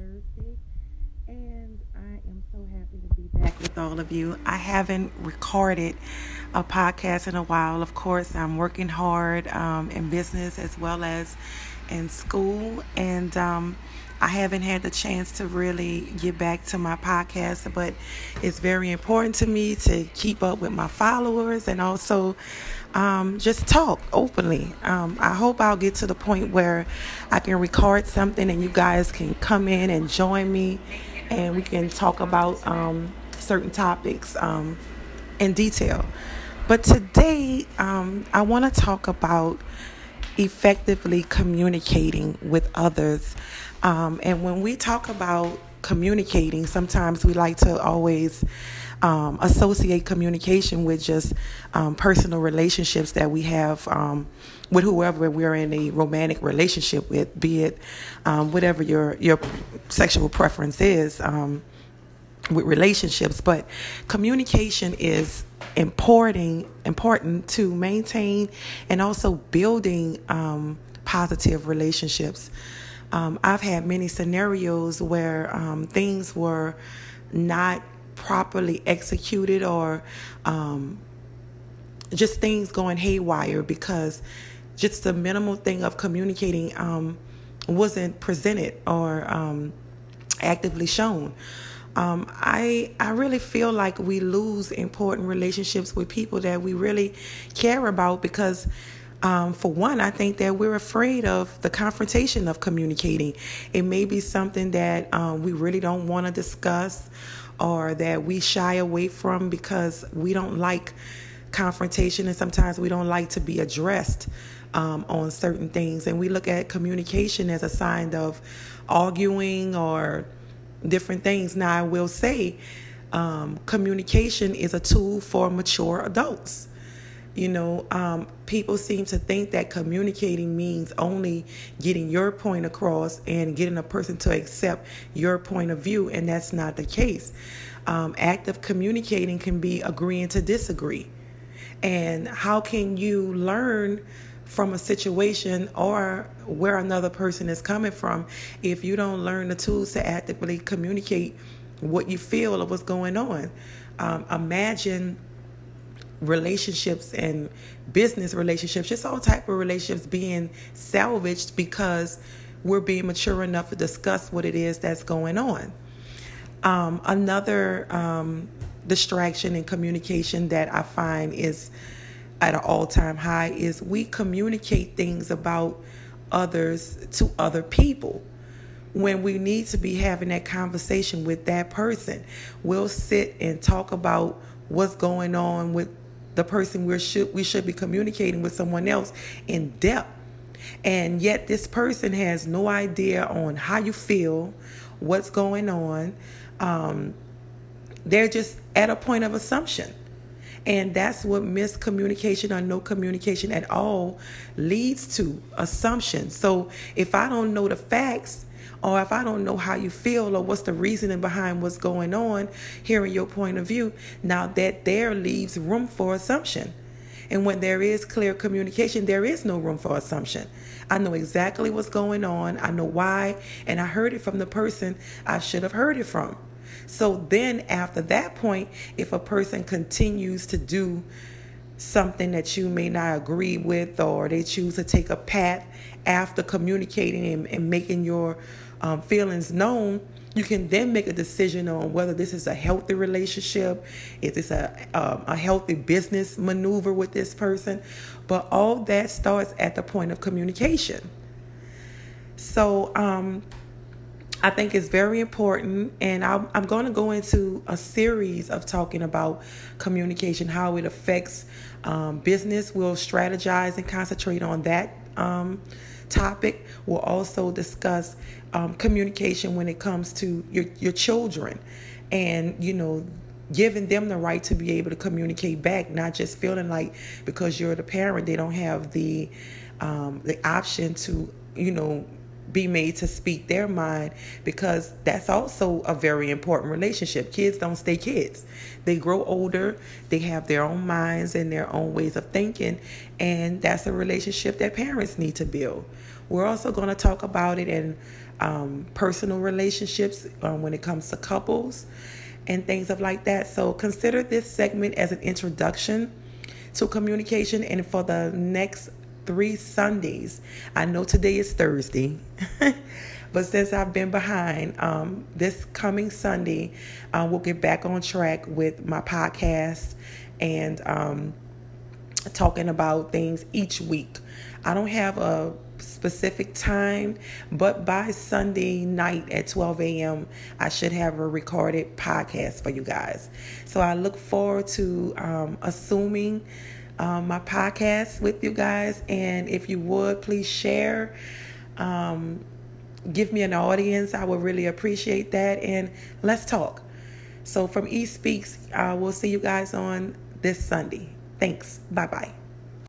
Thursday. And I am so happy to be back with all of you. I haven't recorded a podcast in a while. Of course, I'm working hard um, in business as well as in school. And um, I haven't had the chance to really get back to my podcast, but it's very important to me to keep up with my followers and also um, just talk openly. Um, I hope I'll get to the point where I can record something and you guys can come in and join me and we can talk about um, certain topics um, in detail. But today, um, I want to talk about effectively communicating with others. Um, and when we talk about communicating, sometimes we like to always um, associate communication with just um, personal relationships that we have um, with whoever we're in a romantic relationship with, be it um, whatever your your sexual preference is um, with relationships. But communication is important important to maintain and also building um, positive relationships. Um, I've had many scenarios where um, things were not properly executed or um, just things going haywire because just the minimal thing of communicating um, wasn't presented or um, actively shown. Um, I I really feel like we lose important relationships with people that we really care about because. Um, for one, I think that we're afraid of the confrontation of communicating. It may be something that um, we really don't want to discuss or that we shy away from because we don't like confrontation and sometimes we don't like to be addressed um, on certain things. And we look at communication as a sign of arguing or different things. Now, I will say, um, communication is a tool for mature adults. You know, um, people seem to think that communicating means only getting your point across and getting a person to accept your point of view, and that's not the case. Um, active communicating can be agreeing to disagree. And how can you learn from a situation or where another person is coming from if you don't learn the tools to actively communicate what you feel or what's going on. Um, imagine relationships and business relationships, just all type of relationships being salvaged because we're being mature enough to discuss what it is that's going on. Um, another um, distraction in communication that I find is at an all time high is we communicate things about others to other people when we need to be having that conversation with that person. We'll sit and talk about what's going on with the person we should we should be communicating with someone else in depth. And yet this person has no idea on how you feel, what's going on. Um, they're just at a point of assumption. And that's what miscommunication or no communication at all leads to assumption. So if I don't know the facts, or if I don't know how you feel or what's the reasoning behind what's going on, hearing your point of view, now that there leaves room for assumption. And when there is clear communication, there is no room for assumption. I know exactly what's going on, I know why, and I heard it from the person I should have heard it from. So then, after that point, if a person continues to do something that you may not agree with, or they choose to take a path after communicating and, and making your um, feelings known, you can then make a decision on whether this is a healthy relationship, is this a um, a healthy business maneuver with this person. But all that starts at the point of communication. So um, I think it's very important, and I'm, I'm going to go into a series of talking about communication, how it affects um, business. We'll strategize and concentrate on that um, topic. We'll also discuss um, communication when it comes to your, your children and, you know, giving them the right to be able to communicate back, not just feeling like because you're the parent, they don't have the um, the option to, you know, be made to speak their mind because that's also a very important relationship. Kids don't stay kids. They grow older, they have their own minds and their own ways of thinking, and that's a relationship that parents need to build. We're also going to talk about it in um, personal relationships um, when it comes to couples and things of like that. So consider this segment as an introduction to communication and for the next three Sundays. I know today is Thursday. but since I've been behind, um, this coming Sunday, uh, we'll get back on track with my podcast and um, talking about things each week. I don't have a specific time, but by Sunday night at 12 a.m., I should have a recorded podcast for you guys. So I look forward to um, assuming um, my podcast with you guys. And if you would, please share. Um, give me an audience. I would really appreciate that. And let's talk. So, from East Speaks, uh, we'll see you guys on this Sunday. Thanks. Bye bye.